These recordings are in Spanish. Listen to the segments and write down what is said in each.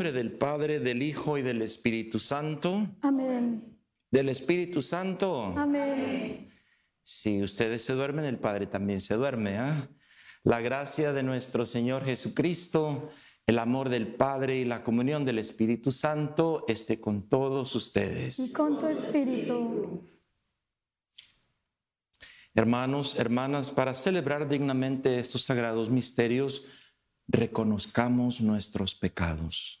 nombre del Padre, del Hijo y del Espíritu Santo, Amén. del Espíritu Santo. Amén. Si ustedes se duermen, el Padre también se duerme. ¿ah? La gracia de nuestro Señor Jesucristo, el amor del Padre y la comunión del Espíritu Santo esté con todos Y ustedes. con tu espíritu. Hermanos, hermanas, para celebrar dignamente estos sagrados misterios, reconozcamos nuestros pecados.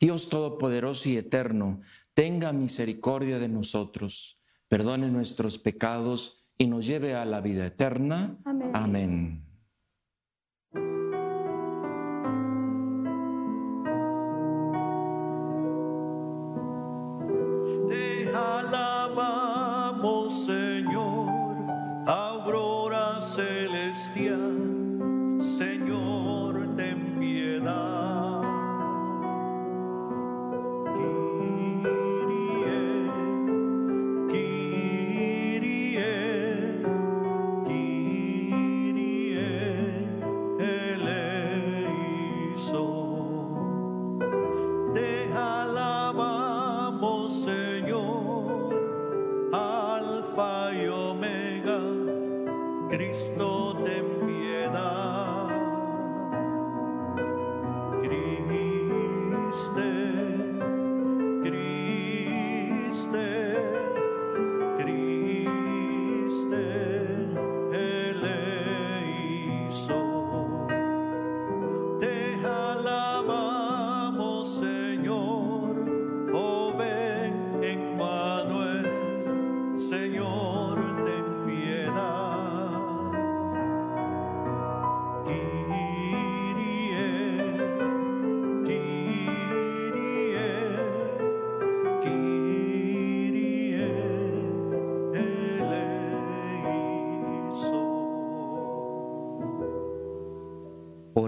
Dios Todopoderoso y Eterno, tenga misericordia de nosotros, perdone nuestros pecados y nos lleve a la vida eterna. Amén. Amén.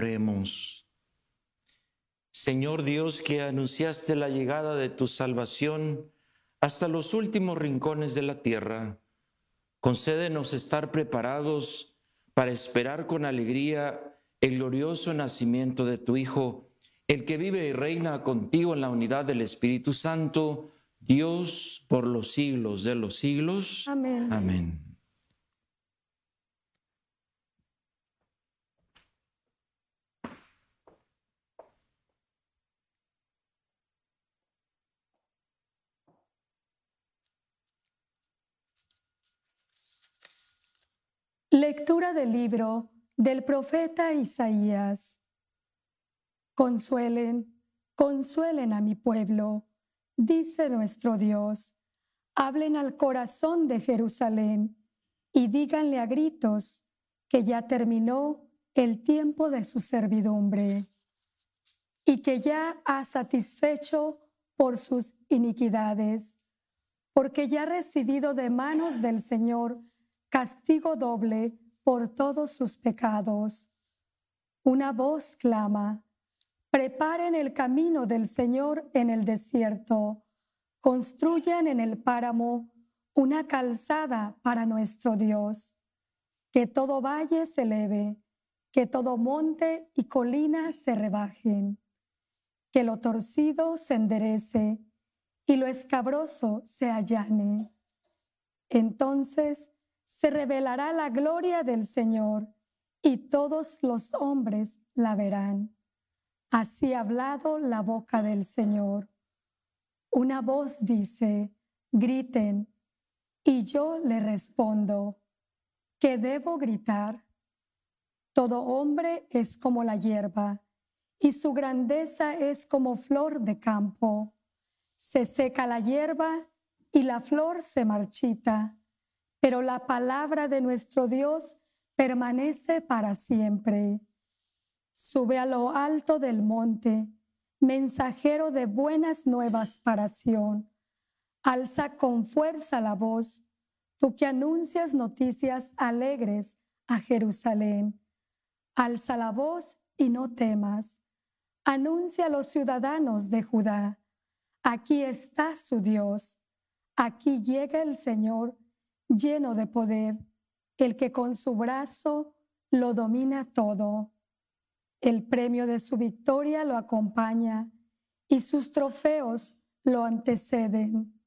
Oremos. Señor Dios, que anunciaste la llegada de tu salvación hasta los últimos rincones de la tierra, concédenos estar preparados para esperar con alegría el glorioso nacimiento de tu Hijo, el que vive y reina contigo en la unidad del Espíritu Santo, Dios por los siglos de los siglos. Amén. Amén. Lectura del libro del profeta Isaías. Consuelen, consuelen a mi pueblo, dice nuestro Dios. Hablen al corazón de Jerusalén y díganle a gritos que ya terminó el tiempo de su servidumbre y que ya ha satisfecho por sus iniquidades, porque ya ha recibido de manos del Señor castigo doble por todos sus pecados. Una voz clama, preparen el camino del Señor en el desierto, construyan en el páramo una calzada para nuestro Dios. Que todo valle se eleve, que todo monte y colina se rebajen, que lo torcido se enderece y lo escabroso se allane, Entonces se revelará la gloria del Señor y todos los hombres la verán. Así ha hablado la boca del Señor. Una voz dice, griten, y yo le respondo, ¿qué debo gritar? Todo hombre es como la hierba, y su grandeza es como flor de campo. Se seca la hierba y la flor se marchita, pero la palabra de nuestro Dios permanece para siempre. Sube a lo alto del monte, mensajero de buenas nuevas para Sión. Alza con fuerza la voz, tú que anuncias noticias alegres a Jerusalén. Alza la voz y no temas. Anuncia a los ciudadanos de Judá. Aquí está su Dios. Aquí llega el Señor lleno de poder, el que con su brazo lo domina todo. El premio de su victoria lo acompaña y sus trofeos lo anteceden.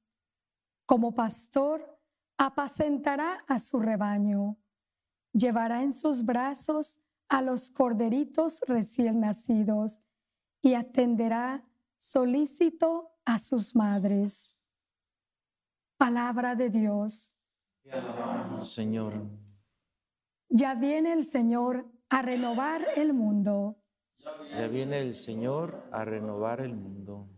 Como pastor, apacentará a su rebaño. Llevará en sus brazos a los corderitos recién nacidos y atenderá solícito a sus madres. Palabra de Dios. Señor. Ya viene el Señor a renovar el mundo. Ya viene el Señor a renovar el mundo.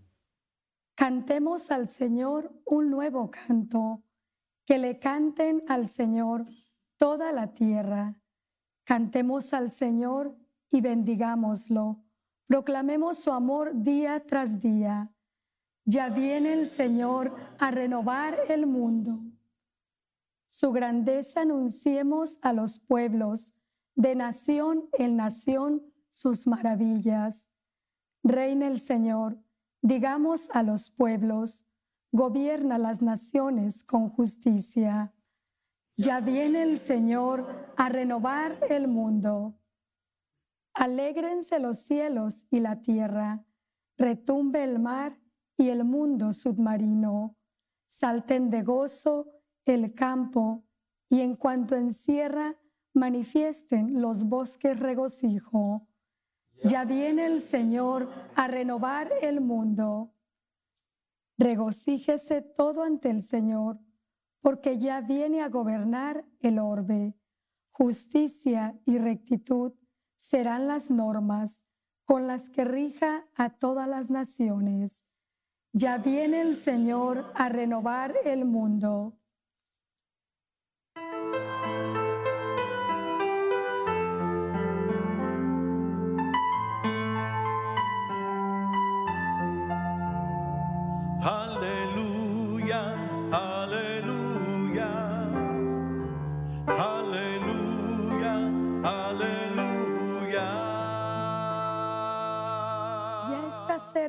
Cantemos al Señor un nuevo canto. Que le canten al Señor toda la tierra. Cantemos al Señor y bendigámoslo. Proclamemos su amor día tras día. Ya viene el Señor a renovar el mundo. Su grandeza anunciemos a los pueblos, de nación en nación sus maravillas. Reina el Señor, digamos a los pueblos, gobierna las naciones con justicia. Ya viene el Señor a renovar el mundo. Alégrense los cielos y la tierra, retumbe el mar y el mundo submarino. Salten de gozo el campo y en cuanto encierra, manifiesten los bosques regocijo. Ya viene el Señor a renovar el mundo. Regocíjese todo ante el Señor, porque ya viene a gobernar el orbe. Justicia y rectitud serán las normas con las que rija a todas las naciones. Ya viene el Señor a renovar el mundo.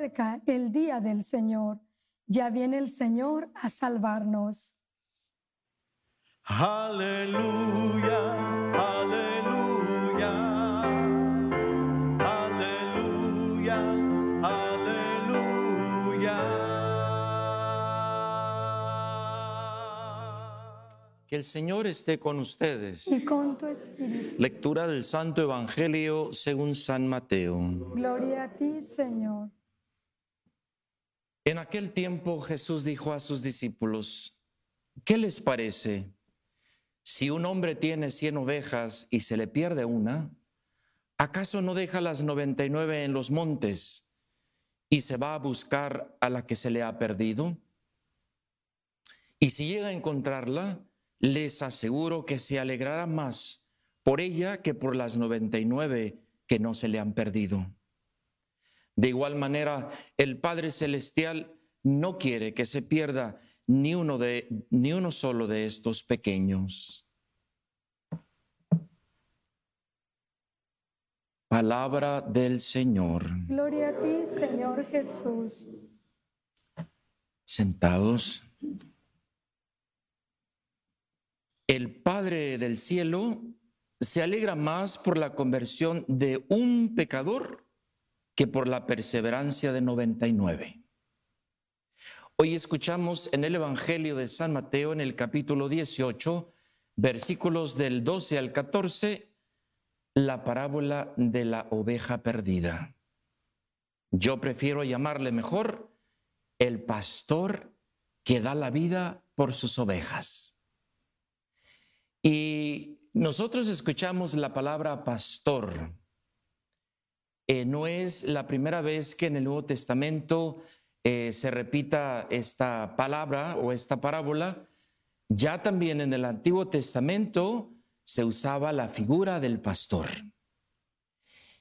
Cerca el día del Señor. Ya viene el Señor a salvarnos. Aleluya, aleluya, aleluya, aleluya. Que el Señor esté con ustedes. Y con tu espíritu. Lectura del Santo Evangelio según San Mateo. Gloria a ti, Señor. En aquel tiempo Jesús dijo a sus discípulos, ¿qué les parece? Si un hombre tiene cien ovejas y se le pierde una, ¿acaso no deja las noventa y nueve en los montes y se va a buscar a la que se le ha perdido? Y si llega a encontrarla, les aseguro que se alegrará más por ella que por las noventa y nueve que no se le han perdido. De igual manera, el Padre Celestial no quiere que se pierda ni uno, de, ni uno solo de estos pequeños. Palabra del Señor. Gloria a ti, Señor Jesús. Sentados. El Padre del cielo se alegra más por la conversión de un pecador que por la perseverancia de 99. Hoy escuchamos en el Evangelio de San Mateo, en el capítulo 18, versículos del 12 al 14, la parábola de la oveja perdida. Yo prefiero llamarle mejor el pastor que da la vida por sus ovejas. Y nosotros escuchamos la palabra pastor. Eh, no es la primera vez que en el Nuevo Testamento eh, se repita esta palabra o esta parábola. Ya también en el Antiguo Testamento se usaba la figura del pastor.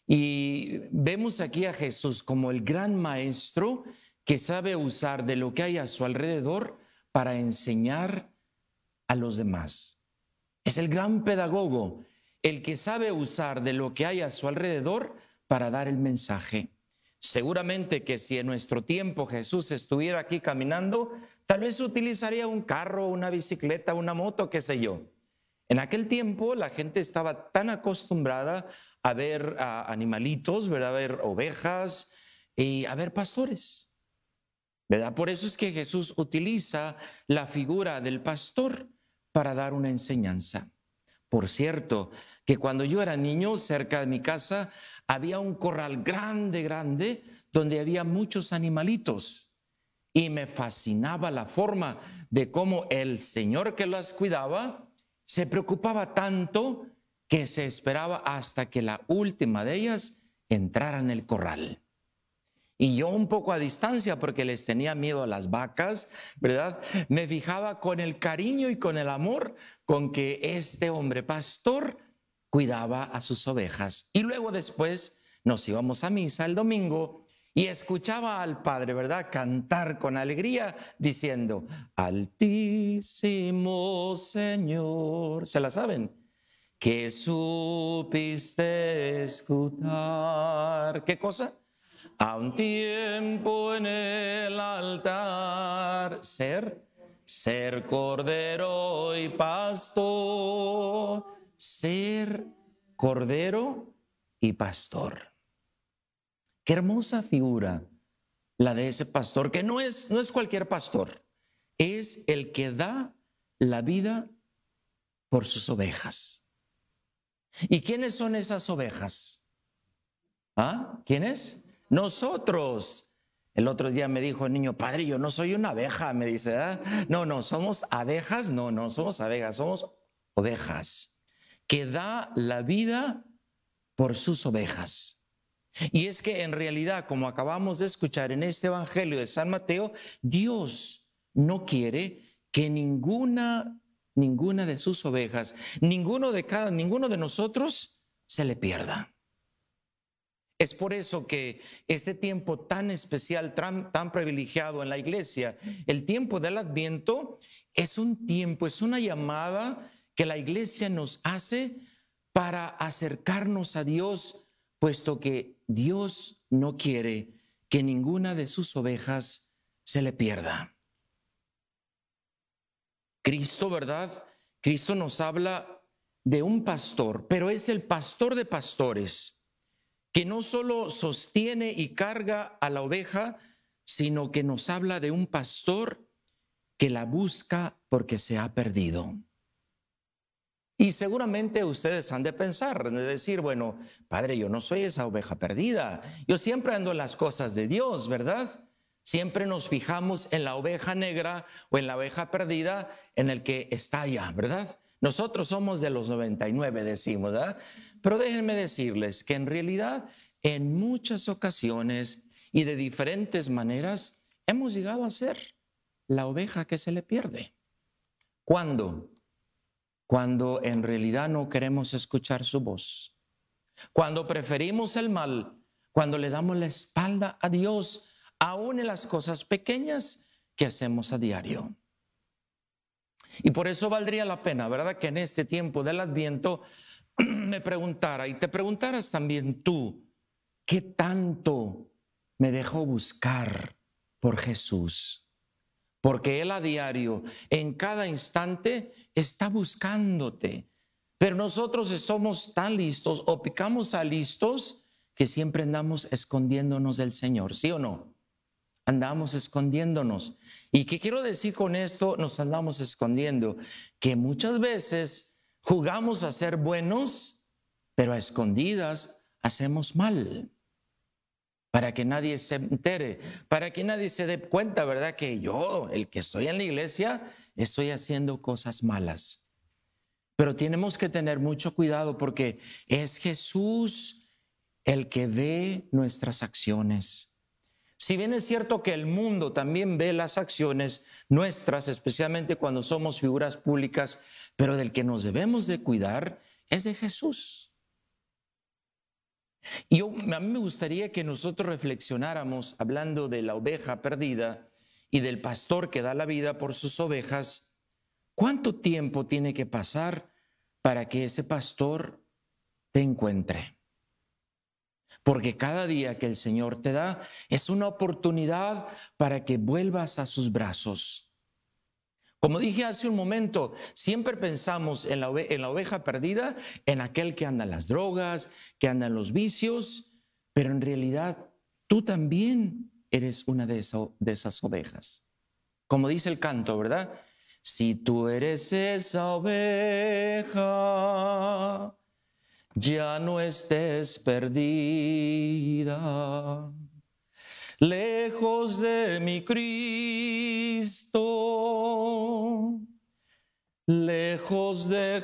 Y vemos aquí a Jesús como el gran maestro que sabe usar de lo que hay a su alrededor para enseñar a los demás. Es el gran pedagogo, el que sabe usar de lo que hay a su alrededor para dar el mensaje. Seguramente que si en nuestro tiempo Jesús estuviera aquí caminando, tal vez utilizaría un carro, una bicicleta, una moto, qué sé yo. En aquel tiempo la gente estaba tan acostumbrada a ver animalitos, ¿verdad? a ver ovejas y a ver pastores. ¿verdad? Por eso es que Jesús utiliza la figura del pastor para dar una enseñanza. Por cierto, que cuando yo era niño, cerca de mi casa, había un corral grande, grande, donde había muchos animalitos. Y me fascinaba la forma de cómo el Señor que las cuidaba se preocupaba tanto que se esperaba hasta que la última de ellas entrara en el corral. Y yo un poco a distancia, porque les tenía miedo a las vacas, ¿verdad? Me fijaba con el cariño y con el amor con que este hombre pastor cuidaba a sus ovejas. Y luego después nos íbamos a misa el domingo y escuchaba al Padre, ¿verdad? Cantar con alegría diciendo, Altísimo Señor. ¿Se la saben? Que supiste escuchar. ¿Qué cosa? A un tiempo en el altar, ser, ser cordero y pastor, ser cordero y pastor. Qué hermosa figura la de ese pastor, que no es, no es cualquier pastor, es el que da la vida por sus ovejas. ¿Y quiénes son esas ovejas? ¿Ah? ¿Quiénes? Nosotros. El otro día me dijo el niño, padre, yo no soy una abeja, me dice, no, no, somos abejas, no, no somos abejas, somos ovejas, que da la vida por sus ovejas. Y es que en realidad, como acabamos de escuchar en este Evangelio de San Mateo, Dios no quiere que ninguna, ninguna de sus ovejas, ninguno de cada, ninguno de nosotros se le pierda. Es por eso que este tiempo tan especial, tan, tan, privilegiado en la iglesia, el tiempo del adviento, es un tiempo, es una llamada que la iglesia nos hace para acercarnos a Dios puesto que Dios no quiere que ninguna de sus ovejas se le pierda. Cristo, ¿verdad? Cristo nos habla de un pastor, pero es el pastor de pastores, que no solo sostiene y carga a la oveja, sino que nos habla de un pastor que la busca porque se ha perdido. Y seguramente ustedes han de pensar, de decir, bueno, padre, yo no soy esa oveja perdida. Yo siempre ando en las cosas de Dios, ¿verdad? Siempre nos fijamos en la oveja negra o en la oveja perdida en el que está allá, ¿verdad? Nosotros somos de los 99, decimos, ¿verdad? Pero déjenme decirles que en realidad en muchas ocasiones y de diferentes maneras hemos llegado a ser la oveja que se le pierde. ¿Cuándo? Cuando en realidad no queremos escuchar su voz, cuando preferimos el mal, cuando le damos la espalda a Dios, aún en las cosas pequeñas que hacemos a diario. Y por eso valdría la pena, ¿verdad? Que en este tiempo del adviento me preguntara y te preguntaras también tú, ¿qué tanto me dejó buscar por Jesús? Porque Él a diario, en cada instante, está buscándote. Pero nosotros somos tan listos o picamos a listos que siempre andamos escondiéndonos del Señor, ¿sí o no? andamos escondiéndonos. ¿Y qué quiero decir con esto? Nos andamos escondiendo. Que muchas veces jugamos a ser buenos, pero a escondidas hacemos mal. Para que nadie se entere, para que nadie se dé cuenta, ¿verdad? Que yo, el que estoy en la iglesia, estoy haciendo cosas malas. Pero tenemos que tener mucho cuidado porque es Jesús el que ve nuestras acciones. Si bien es cierto que el mundo también ve las acciones nuestras, especialmente cuando somos figuras públicas, pero del que nos debemos de cuidar es de Jesús. Yo, a mí me gustaría que nosotros reflexionáramos hablando de la oveja perdida y del pastor que da la vida por sus ovejas, ¿cuánto tiempo tiene que pasar para que ese pastor te encuentre? Porque cada día que el Señor te da es una oportunidad para que vuelvas a sus brazos. Como dije hace un momento, siempre pensamos en la, oveja perdida, en aquel que anda en las drogas, que anda en los vicios, pero en realidad tú también eres una de, de esas ovejas. Como dice el canto, ¿verdad? Si tú eres esa oveja, ya no estés perdida. Lejos de mi Cristo, lejos de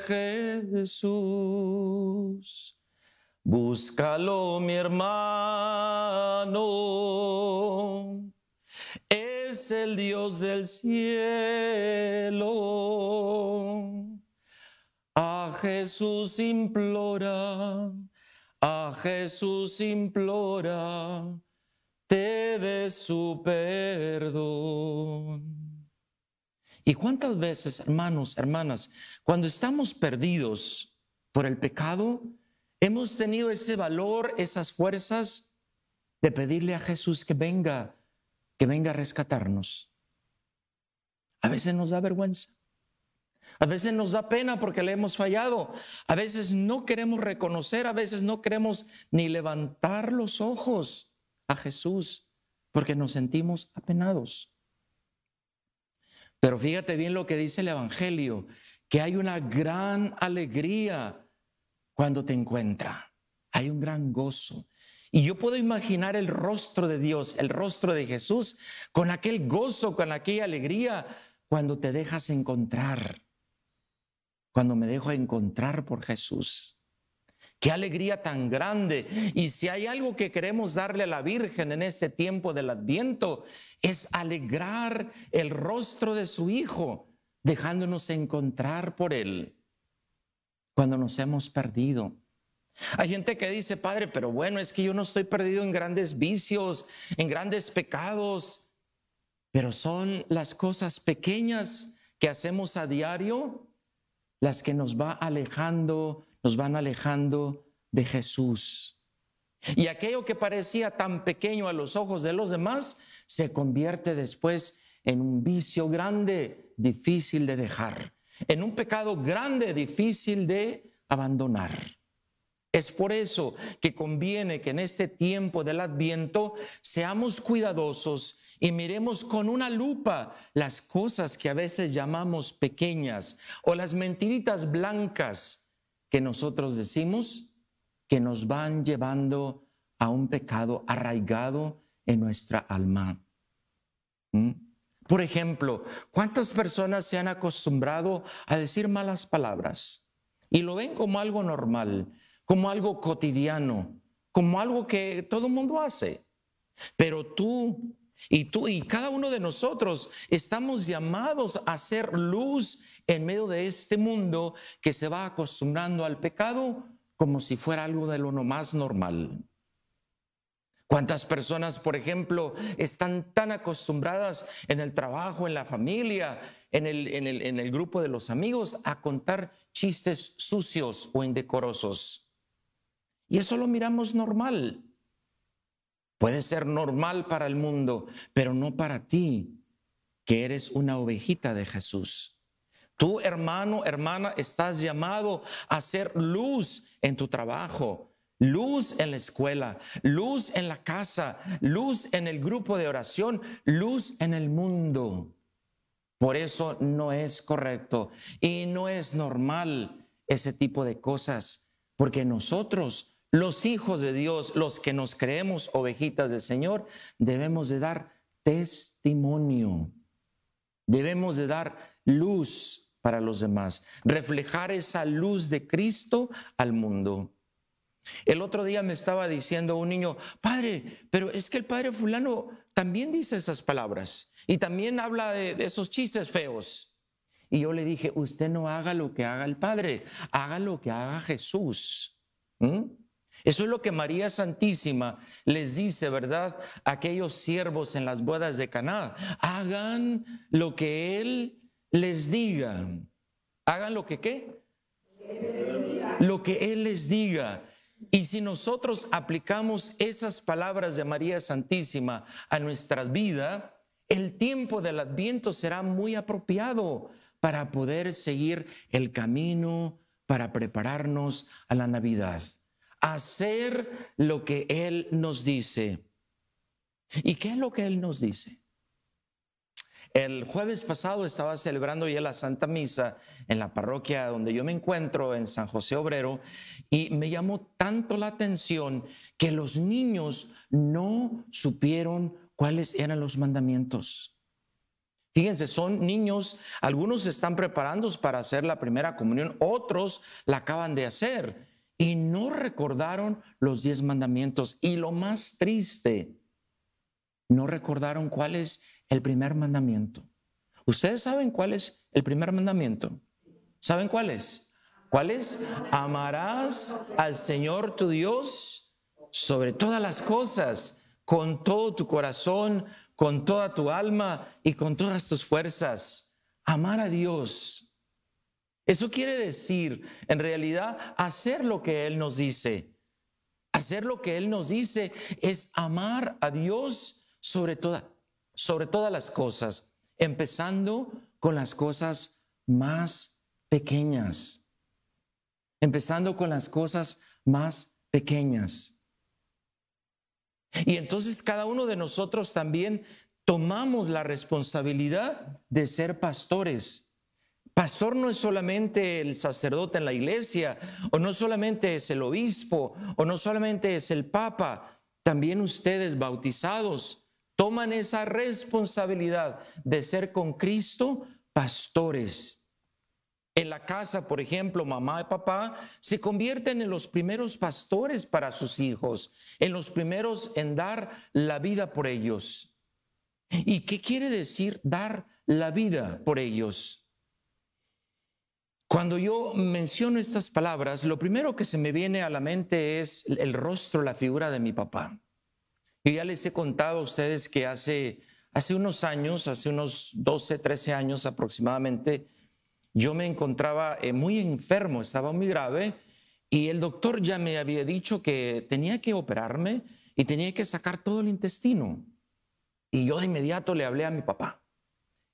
Jesús. Búscalo, mi hermano, es el Dios del cielo. A Jesús implora, a Jesús implora, te dé su perdón. ¿Y cuántas veces, hermanos, hermanas, cuando estamos perdidos por el pecado, hemos tenido ese valor, esas fuerzas de pedirle a Jesús que venga, que venga a rescatarnos? A veces nos da vergüenza. A veces nos da pena porque le hemos fallado. A veces no queremos reconocer, a veces no queremos ni levantar los ojos a Jesús porque nos sentimos apenados. Pero fíjate bien lo que dice el Evangelio, que hay una gran alegría cuando te encuentra. Hay un gran gozo. Y yo puedo imaginar el rostro de Dios, el rostro de Jesús, con aquel gozo, con aquella alegría, cuando te dejas encontrar cuando me dejo encontrar por Jesús. Qué alegría tan grande. Y si hay algo que queremos darle a la Virgen en este tiempo del Adviento, es alegrar el rostro de su Hijo, dejándonos encontrar por Él cuando nos hemos perdido. Hay gente que dice, Padre, pero bueno, es que yo no estoy perdido en grandes vicios, en grandes pecados, pero son las cosas pequeñas que hacemos a diario las que nos va alejando, nos van alejando de Jesús. Y aquello que parecía tan pequeño a los ojos de los demás se convierte después en un vicio grande, difícil de dejar, en un pecado grande, difícil de abandonar. Es por eso que conviene que en este tiempo del adviento seamos cuidadosos y miremos con una lupa las cosas que a veces llamamos pequeñas o las mentiritas blancas que nosotros decimos que nos van llevando a un pecado arraigado en nuestra alma. ¿Mm? Por ejemplo, ¿cuántas personas se han acostumbrado a decir malas palabras y lo ven como algo normal, como algo cotidiano, como algo que todo el mundo hace? Pero tú y tú y cada uno de nosotros estamos llamados a ser luz en medio de este mundo que se va acostumbrando al pecado como si fuera algo de lo más normal. ¿Cuántas personas, por ejemplo, están tan acostumbradas en el trabajo, en la familia, en el, en el, grupo de los amigos a contar chistes sucios o indecorosos? Y eso lo miramos normal. Puede ser normal para el mundo, pero no para ti, que eres una ovejita de Jesús. Tú, hermano, hermana, estás llamado a ser luz en tu trabajo, luz en la escuela, luz en la casa, luz en el grupo de oración, luz en el mundo. Por eso no es correcto y no es normal ese tipo de cosas, porque nosotros, los hijos de Dios, los que nos creemos ovejitas del Señor, debemos de dar testimonio, debemos de dar luz para los demás, reflejar esa luz de Cristo al mundo. El otro día me estaba diciendo un niño, padre, pero es que el padre fulano también dice esas palabras y también habla de, esos chistes feos. Y yo le dije, usted no haga lo que haga el Padre, haga lo que haga Jesús. ¿Mm? Eso es lo que María Santísima les dice, ¿verdad? Aquellos siervos en las bodas de Caná. Hagan lo que Él les diga. Hagan lo que qué? Lo que Él les diga. Y si nosotros aplicamos esas palabras de María Santísima a nuestra vida, el tiempo del adviento será muy apropiado para poder seguir el camino, para prepararnos a la Navidad. Hacer lo que Él nos dice. ¿Y qué es lo que Él nos dice? El jueves pasado estaba celebrando ya la Santa Misa en la parroquia donde yo me encuentro, en San José Obrero, y me llamó tanto la atención que los niños no supieron cuáles eran los mandamientos. Fíjense, son niños, algunos están preparando para hacer la primera comunión, otros la acaban de hacer y no recordaron los diez mandamientos. Y lo más triste, no recordaron cuál es el primer mandamiento. ¿Ustedes saben cuál es el primer mandamiento? ¿Saben cuál es? ¿Cuál es? Amarás al Señor tu Dios sobre todas las cosas, con todo tu corazón, con toda tu alma y con todas tus fuerzas. Amar a Dios. Eso quiere decir, en realidad, hacer lo que Él nos dice. Hacer lo que Él nos dice es amar a Dios sobre, toda, sobre todas las cosas, empezando con las cosas más pequeñas. Empezando con las cosas más pequeñas. Y entonces cada uno de nosotros también tomamos la responsabilidad de ser pastores. Pastor no es solamente el sacerdote en la iglesia, o no solamente es el obispo, o no solamente es el papa, también ustedes bautizados toman esa responsabilidad de ser con Cristo pastores. En la casa, por ejemplo, mamá y papá se convierten en los primeros pastores para sus hijos, en los primeros en dar la vida por ellos. ¿Y qué quiere decir dar la vida por ellos? Cuando yo menciono estas palabras, lo primero que se me viene a la mente es el rostro, la figura de mi papá. Yo ya les he contado a ustedes que hace, hace unos años, hace unos 12, 13 años aproximadamente, yo me encontraba eh, muy enfermo, estaba muy grave y el doctor ya me había dicho que tenía que operarme y tenía que sacar todo el intestino. Y yo de inmediato le hablé a mi papá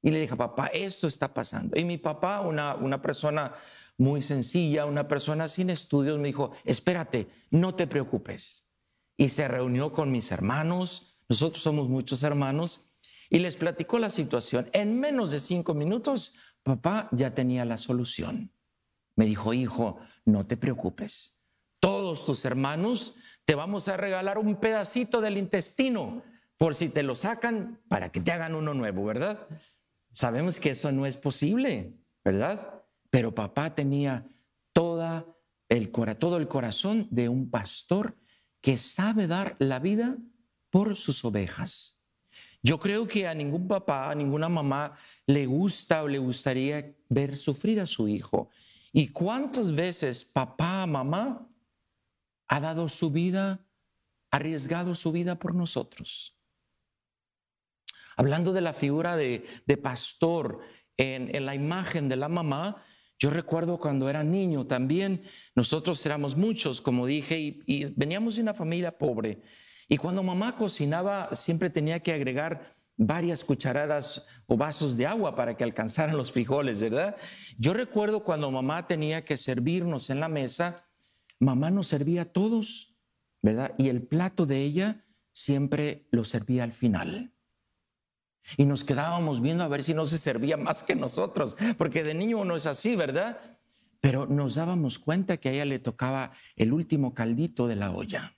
y le dije, papá, esto está pasando. Y mi papá, una, una persona muy sencilla, una persona sin estudios, me dijo, espérate, no te preocupes. Y se reunió con mis hermanos, nosotros somos muchos hermanos, y les platicó la situación. En menos de cinco minutos Papá ya tenía la solución. Me dijo, hijo, no te preocupes. Todos tus hermanos te vamos a regalar un pedacito del intestino por si te lo sacan para que te hagan uno nuevo, ¿verdad? Sabemos que eso no es posible, ¿verdad? Pero papá tenía toda el, todo el corazón de un pastor que sabe dar la vida por sus ovejas. Yo creo que a ningún papá, a ninguna mamá le gusta o le gustaría ver sufrir a su hijo. ¿Y cuántas veces papá, mamá ha dado su vida, arriesgado su vida por nosotros? Hablando de la figura de, pastor en, la imagen de la mamá, yo recuerdo cuando era niño también, nosotros éramos muchos, como dije, y veníamos de una familia pobre. Y cuando mamá cocinaba, siempre tenía que agregar varias cucharadas o vasos de agua para que alcanzaran los frijoles, ¿verdad? Yo recuerdo cuando mamá tenía que servirnos en la mesa, mamá nos servía a todos ¿verdad? Y el plato de ella siempre lo servía al final. Y nos quedábamos viendo a ver si no se servía más que nosotros, porque de niño uno es así, ¿verdad? Pero nos dábamos cuenta que a ella le tocaba el último caldito de la olla.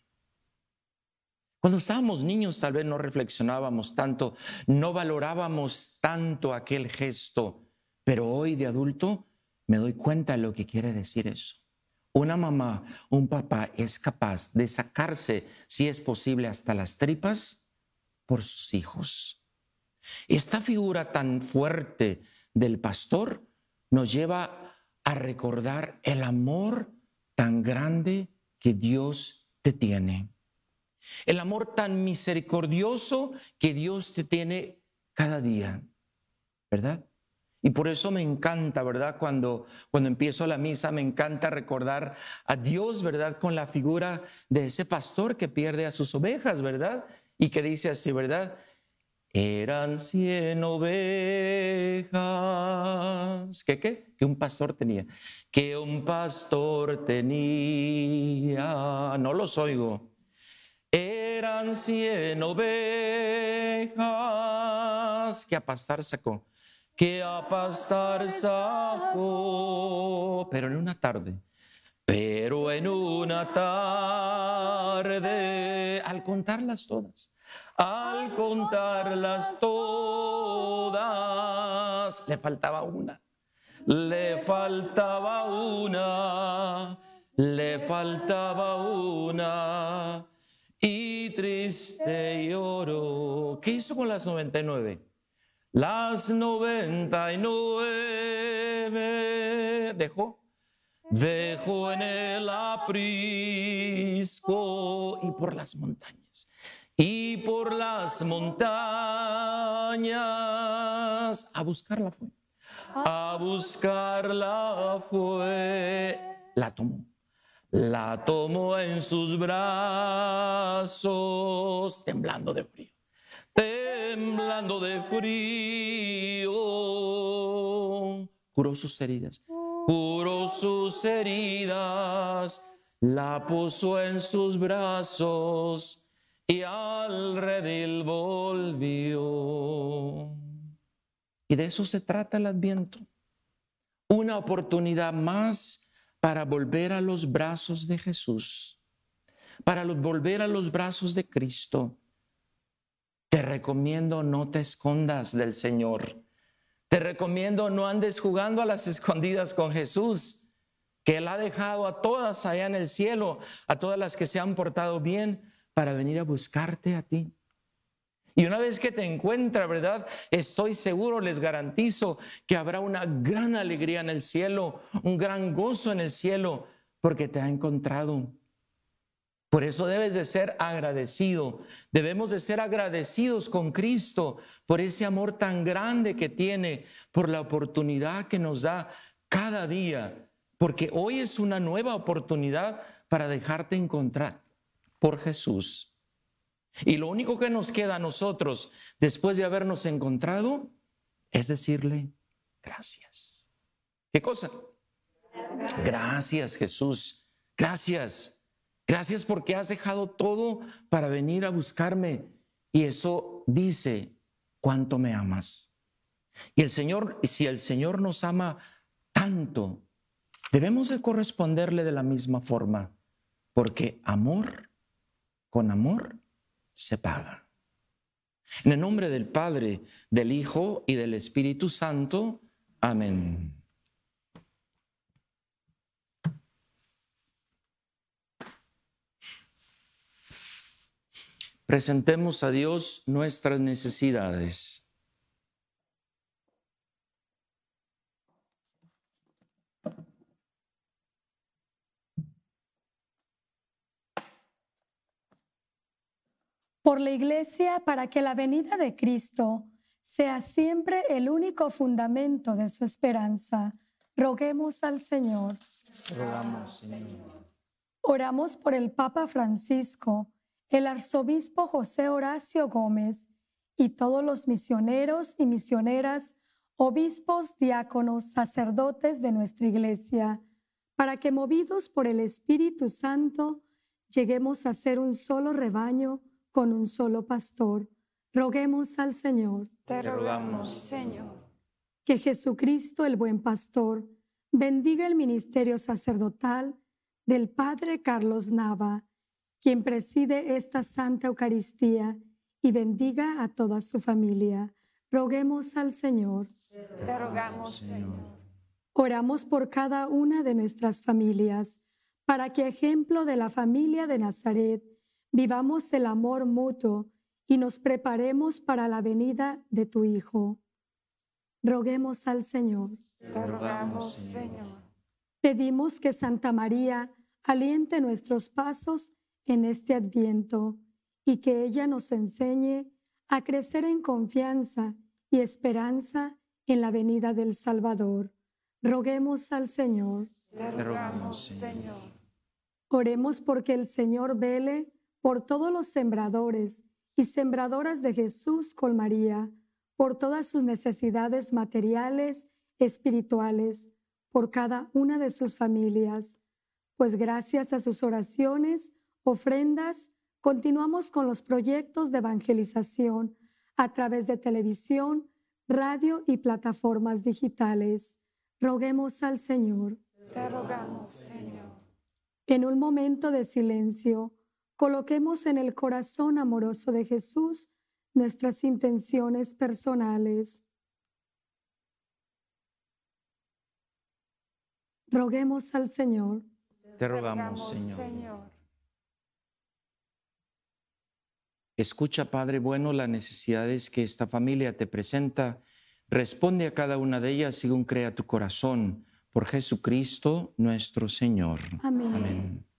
Cuando estábamos niños tal vez no reflexionábamos tanto, no valorábamos tanto aquel gesto, pero hoy de adulto me doy cuenta de lo que quiere decir eso. Una mamá, un papá es capaz de sacarse, si es posible, hasta las tripas por sus hijos. Esta figura tan fuerte del pastor nos lleva a recordar el amor tan grande que Dios te tiene. El amor tan misericordioso que Dios te tiene cada día, ¿verdad? Y por eso me encanta, ¿verdad? Cuando, cuando empiezo la misa, me encanta recordar a Dios, ¿verdad? Con la figura de ese pastor que pierde a sus ovejas, ¿verdad? Y que dice así, ¿verdad? Eran cien ovejas. ¿Qué qué? Que un pastor tenía. Que un pastor tenía. No los oigo. Eran cien ovejas que a pastar sacó, que a pastar sacó, pero en una tarde, pero en una tarde, al contarlas todas, al contarlas todas, le faltaba una, le faltaba una, le faltaba una y triste lloró. ¿Qué hizo con las 99? Las 99 dejó. Dejó en el aprisco y por las montañas. Y por las montañas. A buscarla fue. A buscarla fue. La tomó. La tomó en sus brazos, temblando de frío, temblando de frío. Curó sus heridas, curó sus heridas, la puso en sus brazos y al redil volvió. Y de eso se trata el adviento. Una oportunidad más para volver a los brazos de Jesús, para volver a los brazos de Cristo. Te recomiendo no te escondas del Señor. Te recomiendo no andes jugando a las escondidas con Jesús, que Él ha dejado a todas allá en el cielo, a todas las que se han portado bien, para venir a buscarte a ti. Y una vez que te encuentra, ¿verdad? Estoy seguro, les garantizo que habrá una gran alegría en el cielo, un gran gozo en el cielo, porque te ha encontrado. Por eso debes de ser agradecido. Debemos de ser agradecidos con Cristo por ese amor tan grande que tiene, por la oportunidad que nos da cada día, porque hoy es una nueva oportunidad para dejarte encontrar por Jesús. Y lo único que nos queda a nosotros después de habernos encontrado es decirle gracias. ¿Qué cosa? Gracias Jesús. Gracias. Gracias porque has dejado todo para venir a buscarme. Y eso dice cuánto me amas. Y el Señor, si el Señor nos ama tanto, debemos de corresponderle de la misma forma, porque amor con amor se paga. En el nombre del Padre, del Hijo y del Espíritu Santo. Amén. Presentemos a Dios nuestras necesidades. Por la Iglesia para que la venida de Cristo sea siempre el único fundamento de su esperanza. Roguemos al Señor. Rogamos, Señor. Oramos por el Papa Francisco, el arzobispo José Horacio Gómez y todos los misioneros y misioneras, obispos, diáconos, sacerdotes de nuestra Iglesia, para que movidos por el Espíritu Santo, lleguemos a ser un solo rebaño con un solo pastor. Roguemos al Señor Te rogamos, Señor. que Jesucristo, el buen pastor, bendiga el ministerio sacerdotal del Padre Carlos Nava, quien preside esta Santa Eucaristía y bendiga a toda su familia. Roguemos al Señor. Te rogamos, Señor. Oramos por cada una de nuestras familias, para que, ejemplo de la familia de Nazaret, vivamos el amor mutuo y nos preparemos para la venida de tu Hijo. Roguemos al Señor. Te rogamos, Señor. Pedimos que Santa María aliente nuestros pasos en este adviento y que ella nos enseñe a crecer en confianza y esperanza en la venida del Salvador. Roguemos al Señor. Te rogamos, Señor. Oremos porque el Señor vele por todos los sembradores y sembradoras de Jesús con María, por todas sus necesidades materiales, espirituales, por cada una de sus familias. Pues gracias a sus oraciones, ofrendas, continuamos con los proyectos de evangelización a través de televisión, radio y plataformas digitales. Roguemos al Señor. Te rogamos, Señor. En un momento de silencio, coloquemos en el corazón amoroso de Jesús nuestras intenciones personales. Roguemos al Señor. te rogamos, Señor. Señor. Escucha, Padre bueno, las necesidades que esta familia te presenta. Responde a cada una de ellas según crea tu corazón. Por Jesucristo nuestro Señor. Amén. Amén.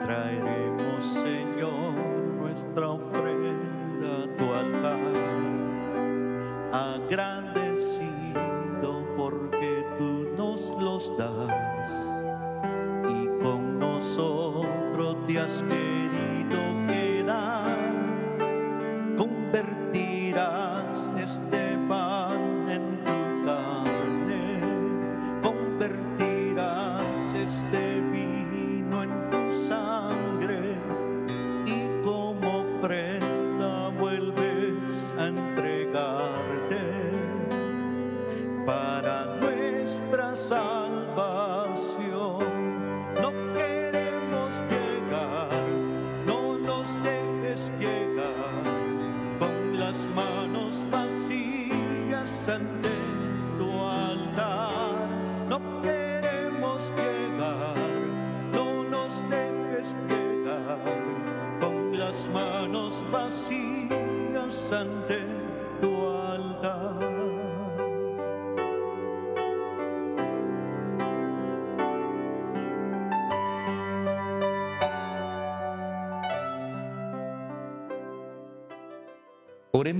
Traeremos, Señor, nuestra ofrenda a tu altar. Agradecido porque tú nos los das y con nosotros te has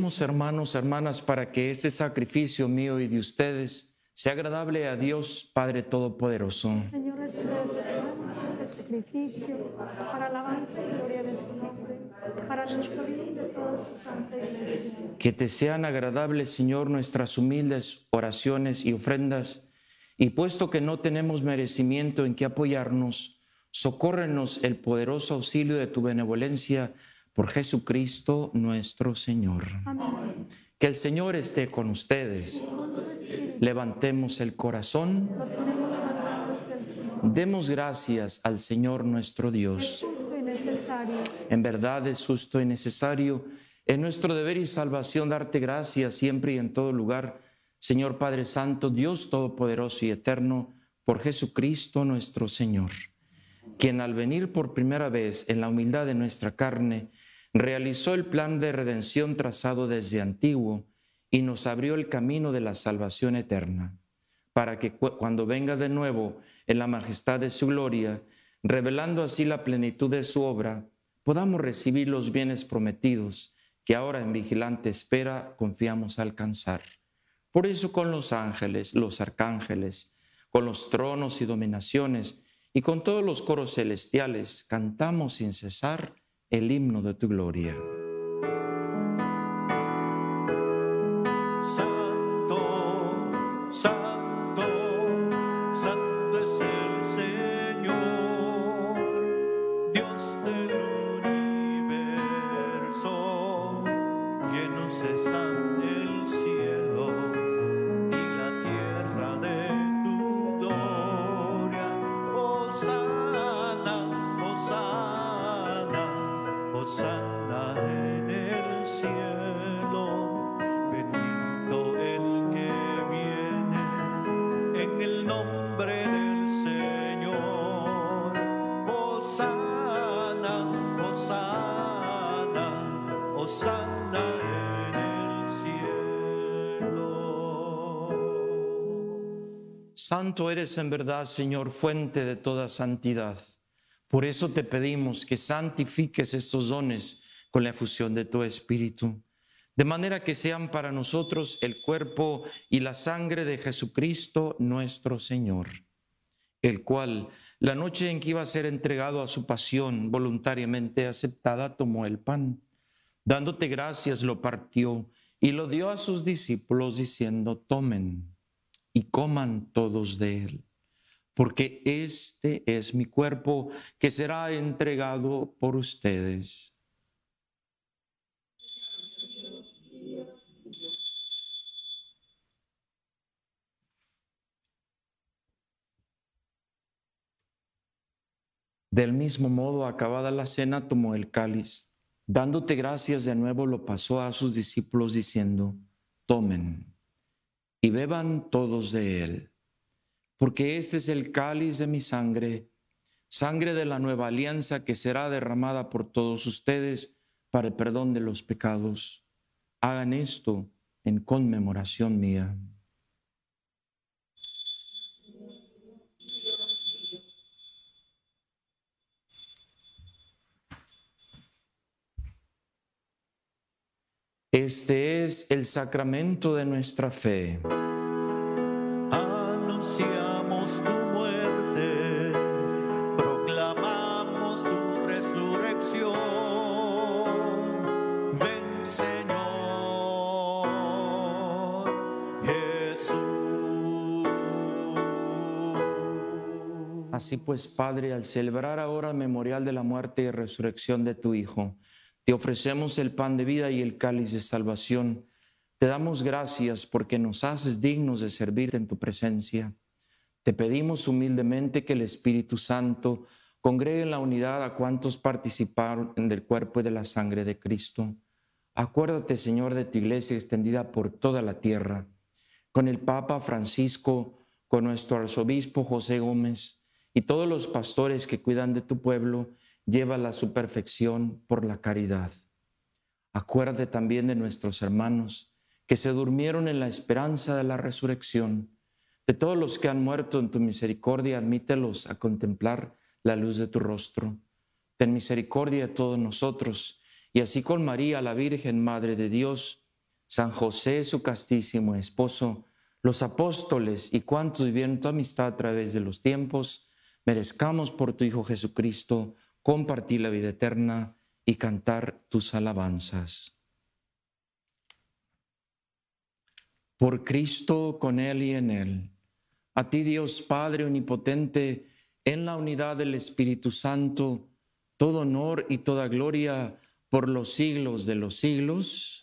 Oremos, hermanos, hermanas, para que este sacrificio mío y de ustedes sea agradable a Dios, Padre Todopoderoso. Señor, este sacrificio para alabanza y gloria de su nombre, para nuestro bien y de toda su santa iglesia. Que te sean agradables, Señor, nuestras humildes oraciones y ofrendas, y puesto que no tenemos merecimiento en que apoyarnos, socórrenos el poderoso auxilio de tu benevolencia por Jesucristo nuestro Señor. Amén. Que el Señor esté con ustedes. Levantemos el corazón. Demos gracias al Señor nuestro Dios. En verdad es justo y necesario, en nuestro deber y salvación, darte gracias siempre y en todo lugar, Señor Padre Santo, Dios Todopoderoso y Eterno, por Jesucristo nuestro Señor, quien al venir por primera vez en la humildad de nuestra carne, realizó el plan de redención trazado desde antiguo y nos abrió el camino de la salvación eterna, para que cu- cuando venga de nuevo en la majestad de su gloria, revelando así la plenitud de su obra, podamos recibir los bienes prometidos que ahora en vigilante espera confiamos alcanzar. Por eso con los ángeles, los arcángeles, con los tronos y dominaciones, y con todos los coros celestiales cantamos sin cesar el himno de tu gloria. Eres en verdad, Señor, fuente de toda santidad. Por eso te pedimos que santifiques estos dones con la efusión de tu Espíritu, de manera que sean para nosotros el cuerpo y la sangre de Jesucristo nuestro Señor, el cual, la noche en que iba a ser entregado a su pasión voluntariamente aceptada, tomó el pan. Dándote gracias, lo partió y lo dio a sus discípulos diciendo, tomen y coman todos de él, porque este es mi cuerpo que será entregado por ustedes. Del mismo modo, acabada la cena, tomó el cáliz. Dándote gracias de nuevo, lo pasó a sus discípulos diciendo, tomen y beban todos de él, porque este es el cáliz de mi sangre, sangre de la nueva alianza que será derramada por todos ustedes para el perdón de los pecados. Hagan esto en conmemoración mía. Este es el sacramento de nuestra fe. Anunciamos tu muerte, proclamamos tu resurrección. Ven, Señor Jesús. Así pues, Padre, al celebrar ahora el memorial de la muerte y resurrección de tu Hijo, te ofrecemos el pan de vida y el cáliz de salvación. Te damos gracias porque nos haces dignos de servirte en tu presencia. Te pedimos humildemente que el Espíritu Santo congregue en la unidad a cuantos participaron del cuerpo y de la sangre de Cristo. Acuérdate, Señor, de tu iglesia extendida por toda la tierra, con el Papa Francisco, con nuestro arzobispo José Gómez y todos los pastores que cuidan de tu pueblo llévala a su perfección por la caridad. Acuérdate también de nuestros hermanos que se durmieron en la esperanza de la resurrección. De todos los que han muerto en tu misericordia, admítelos a contemplar la luz de tu rostro. Ten misericordia de todos nosotros, y así con María, la Virgen Madre de Dios, San José, su castísimo esposo, los apóstoles y cuantos vivieron tu amistad a través de los tiempos, merezcamos por tu Hijo Jesucristo compartir la vida eterna y cantar tus alabanzas. Por Cristo, con Él y en Él, a ti Dios Padre Omnipotente, en la unidad del Espíritu Santo, todo honor y toda gloria por los siglos de los siglos.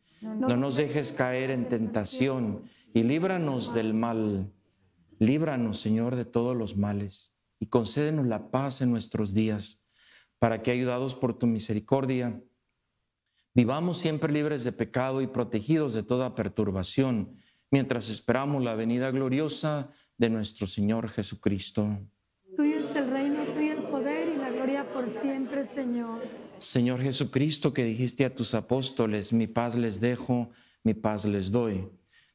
No nos dejes caer en tentación y líbranos del mal. Líbranos, Señor, de todos los males y concédenos la paz en nuestros días, para que, ayudados por tu misericordia, vivamos siempre libres de pecado y protegidos de toda perturbación, mientras esperamos la venida gloriosa de nuestro Señor Jesucristo. Tuyo es el reino, tuyo el poder y la gloria por siempre, Señor. Señor Jesucristo, que dijiste a tus apóstoles, mi paz les dejo, mi paz les doy.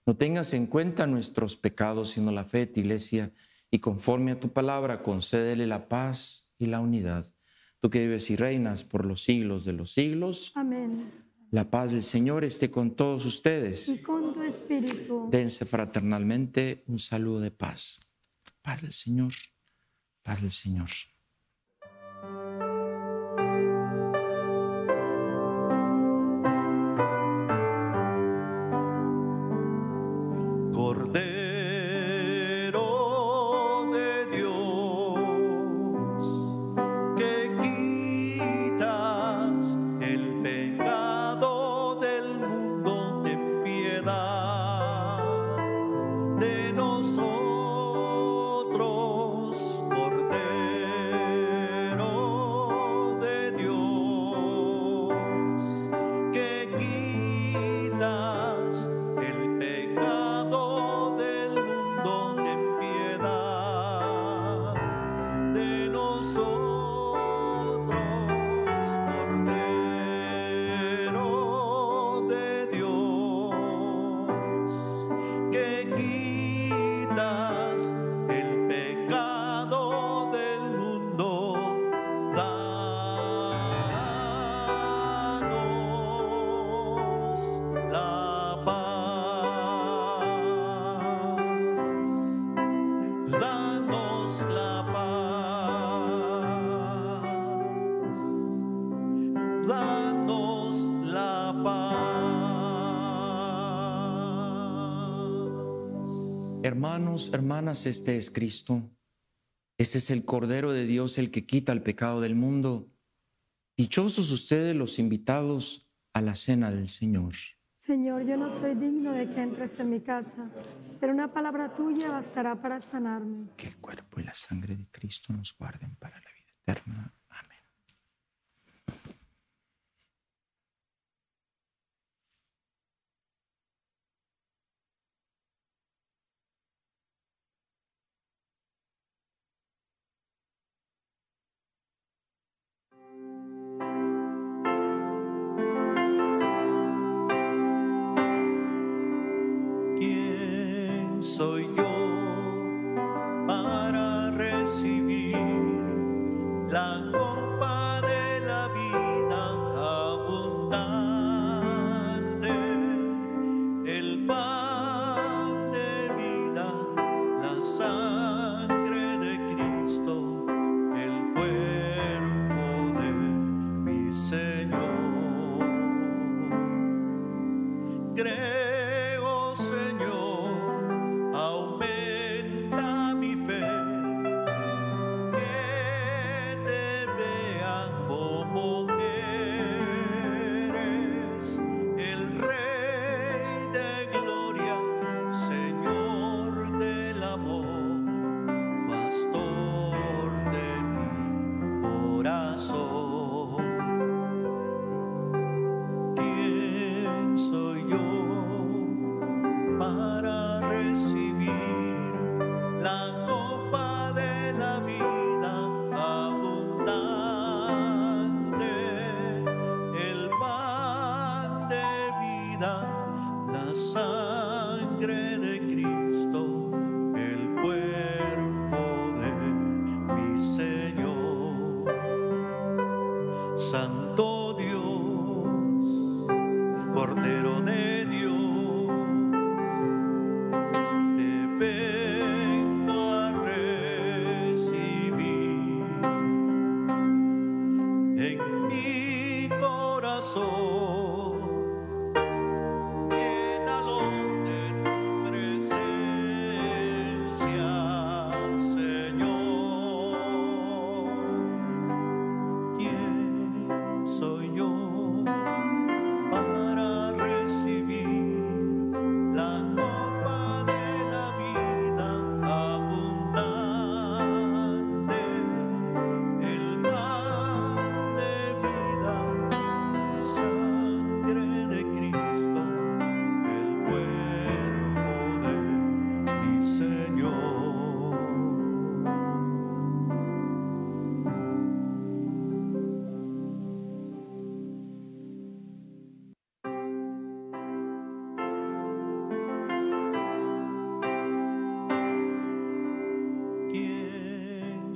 No tengas en cuenta nuestros pecados, sino la fe de tu iglesia, y conforme a tu palabra, concédele la paz y la unidad. Tú que vives y reinas por los siglos de los siglos, Amén. la paz del Señor esté con todos ustedes. Y con tu espíritu. Dense fraternalmente un saludo de paz. Paz del Señor, paz del Señor. Hermanos, hermanas, este es Cristo. Este es el Cordero de Dios, el que quita el pecado del mundo. Dichosos ustedes los invitados a la cena del Señor. Señor, yo no soy digno de que entres en mi casa, pero una palabra tuya bastará para sanarme. Que el cuerpo y la sangre de Cristo nos guarden para la vida eterna.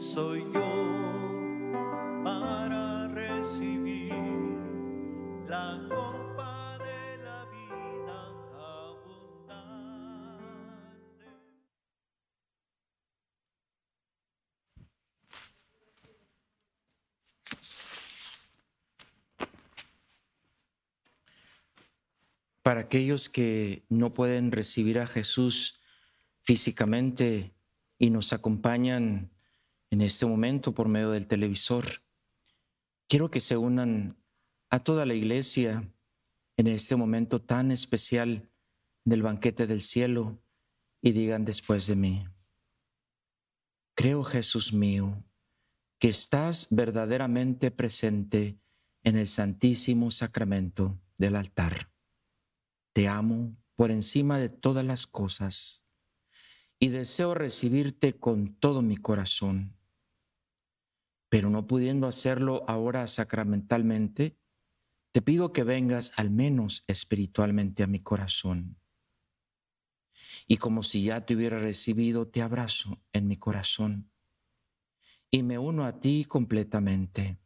soy yo para recibir la copa de la vida abundante. Para aquellos que no pueden recibir a Jesús físicamente y nos acompañan en este momento por medio del televisor. Quiero que se unan a toda la iglesia en este momento tan especial del banquete del cielo y digan después de mí, creo Jesús mío, que estás verdaderamente presente en el santísimo sacramento del altar. Te amo por encima de todas las cosas y deseo recibirte con todo mi corazón. Pero no pudiendo hacerlo ahora sacramentalmente, te pido que vengas al menos espiritualmente a mi corazón. Y como si ya te hubiera recibido, te abrazo en mi corazón y me uno a ti completamente.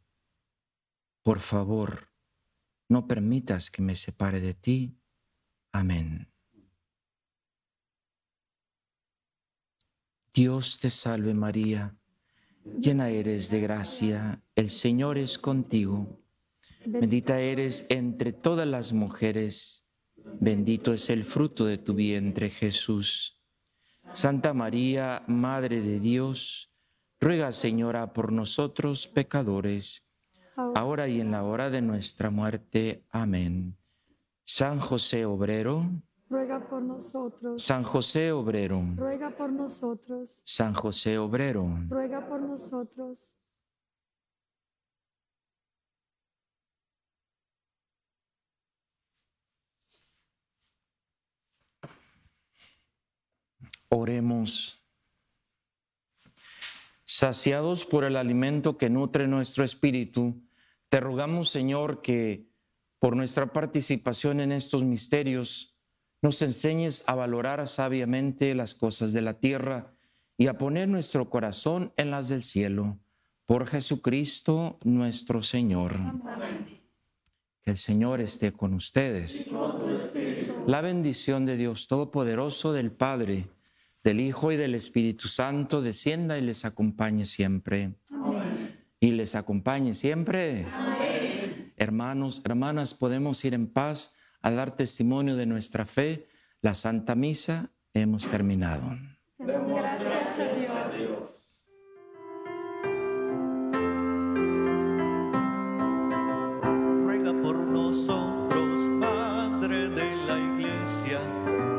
Por favor, no permitas que me separe de ti. Amén. Dios te salve María, llena eres de gracia, el Señor es contigo. Bendita eres entre todas las mujeres, bendito es el fruto de tu vientre Jesús. Santa María, Madre de Dios, ruega Señora por nosotros pecadores, ahora y en la hora de nuestra muerte. Amén. San José Obrero, ruega por nosotros. San José Obrero, ruega por nosotros. San José Obrero, ruega por nosotros. Oremos. Saciados por el alimento que nutre nuestro espíritu, te rogamos, Señor, que por nuestra participación en estos misterios nos enseñes a valorar sabiamente las cosas de la tierra y a poner nuestro corazón en las del cielo. Por Jesucristo nuestro Señor. Que el Señor esté con ustedes. La bendición de Dios Todopoderoso, del Padre, del Hijo y del Espíritu Santo descienda y les acompañe siempre. Y les acompañe siempre. Hermanos, hermanas, podemos ir en paz a dar testimonio de nuestra fe. La Santa Misa hemos terminado. Gracias a Dios. ruega por nosotros, Madre de la Iglesia,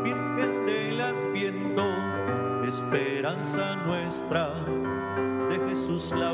Virgen del Adviento, esperanza nuestra, de Jesús la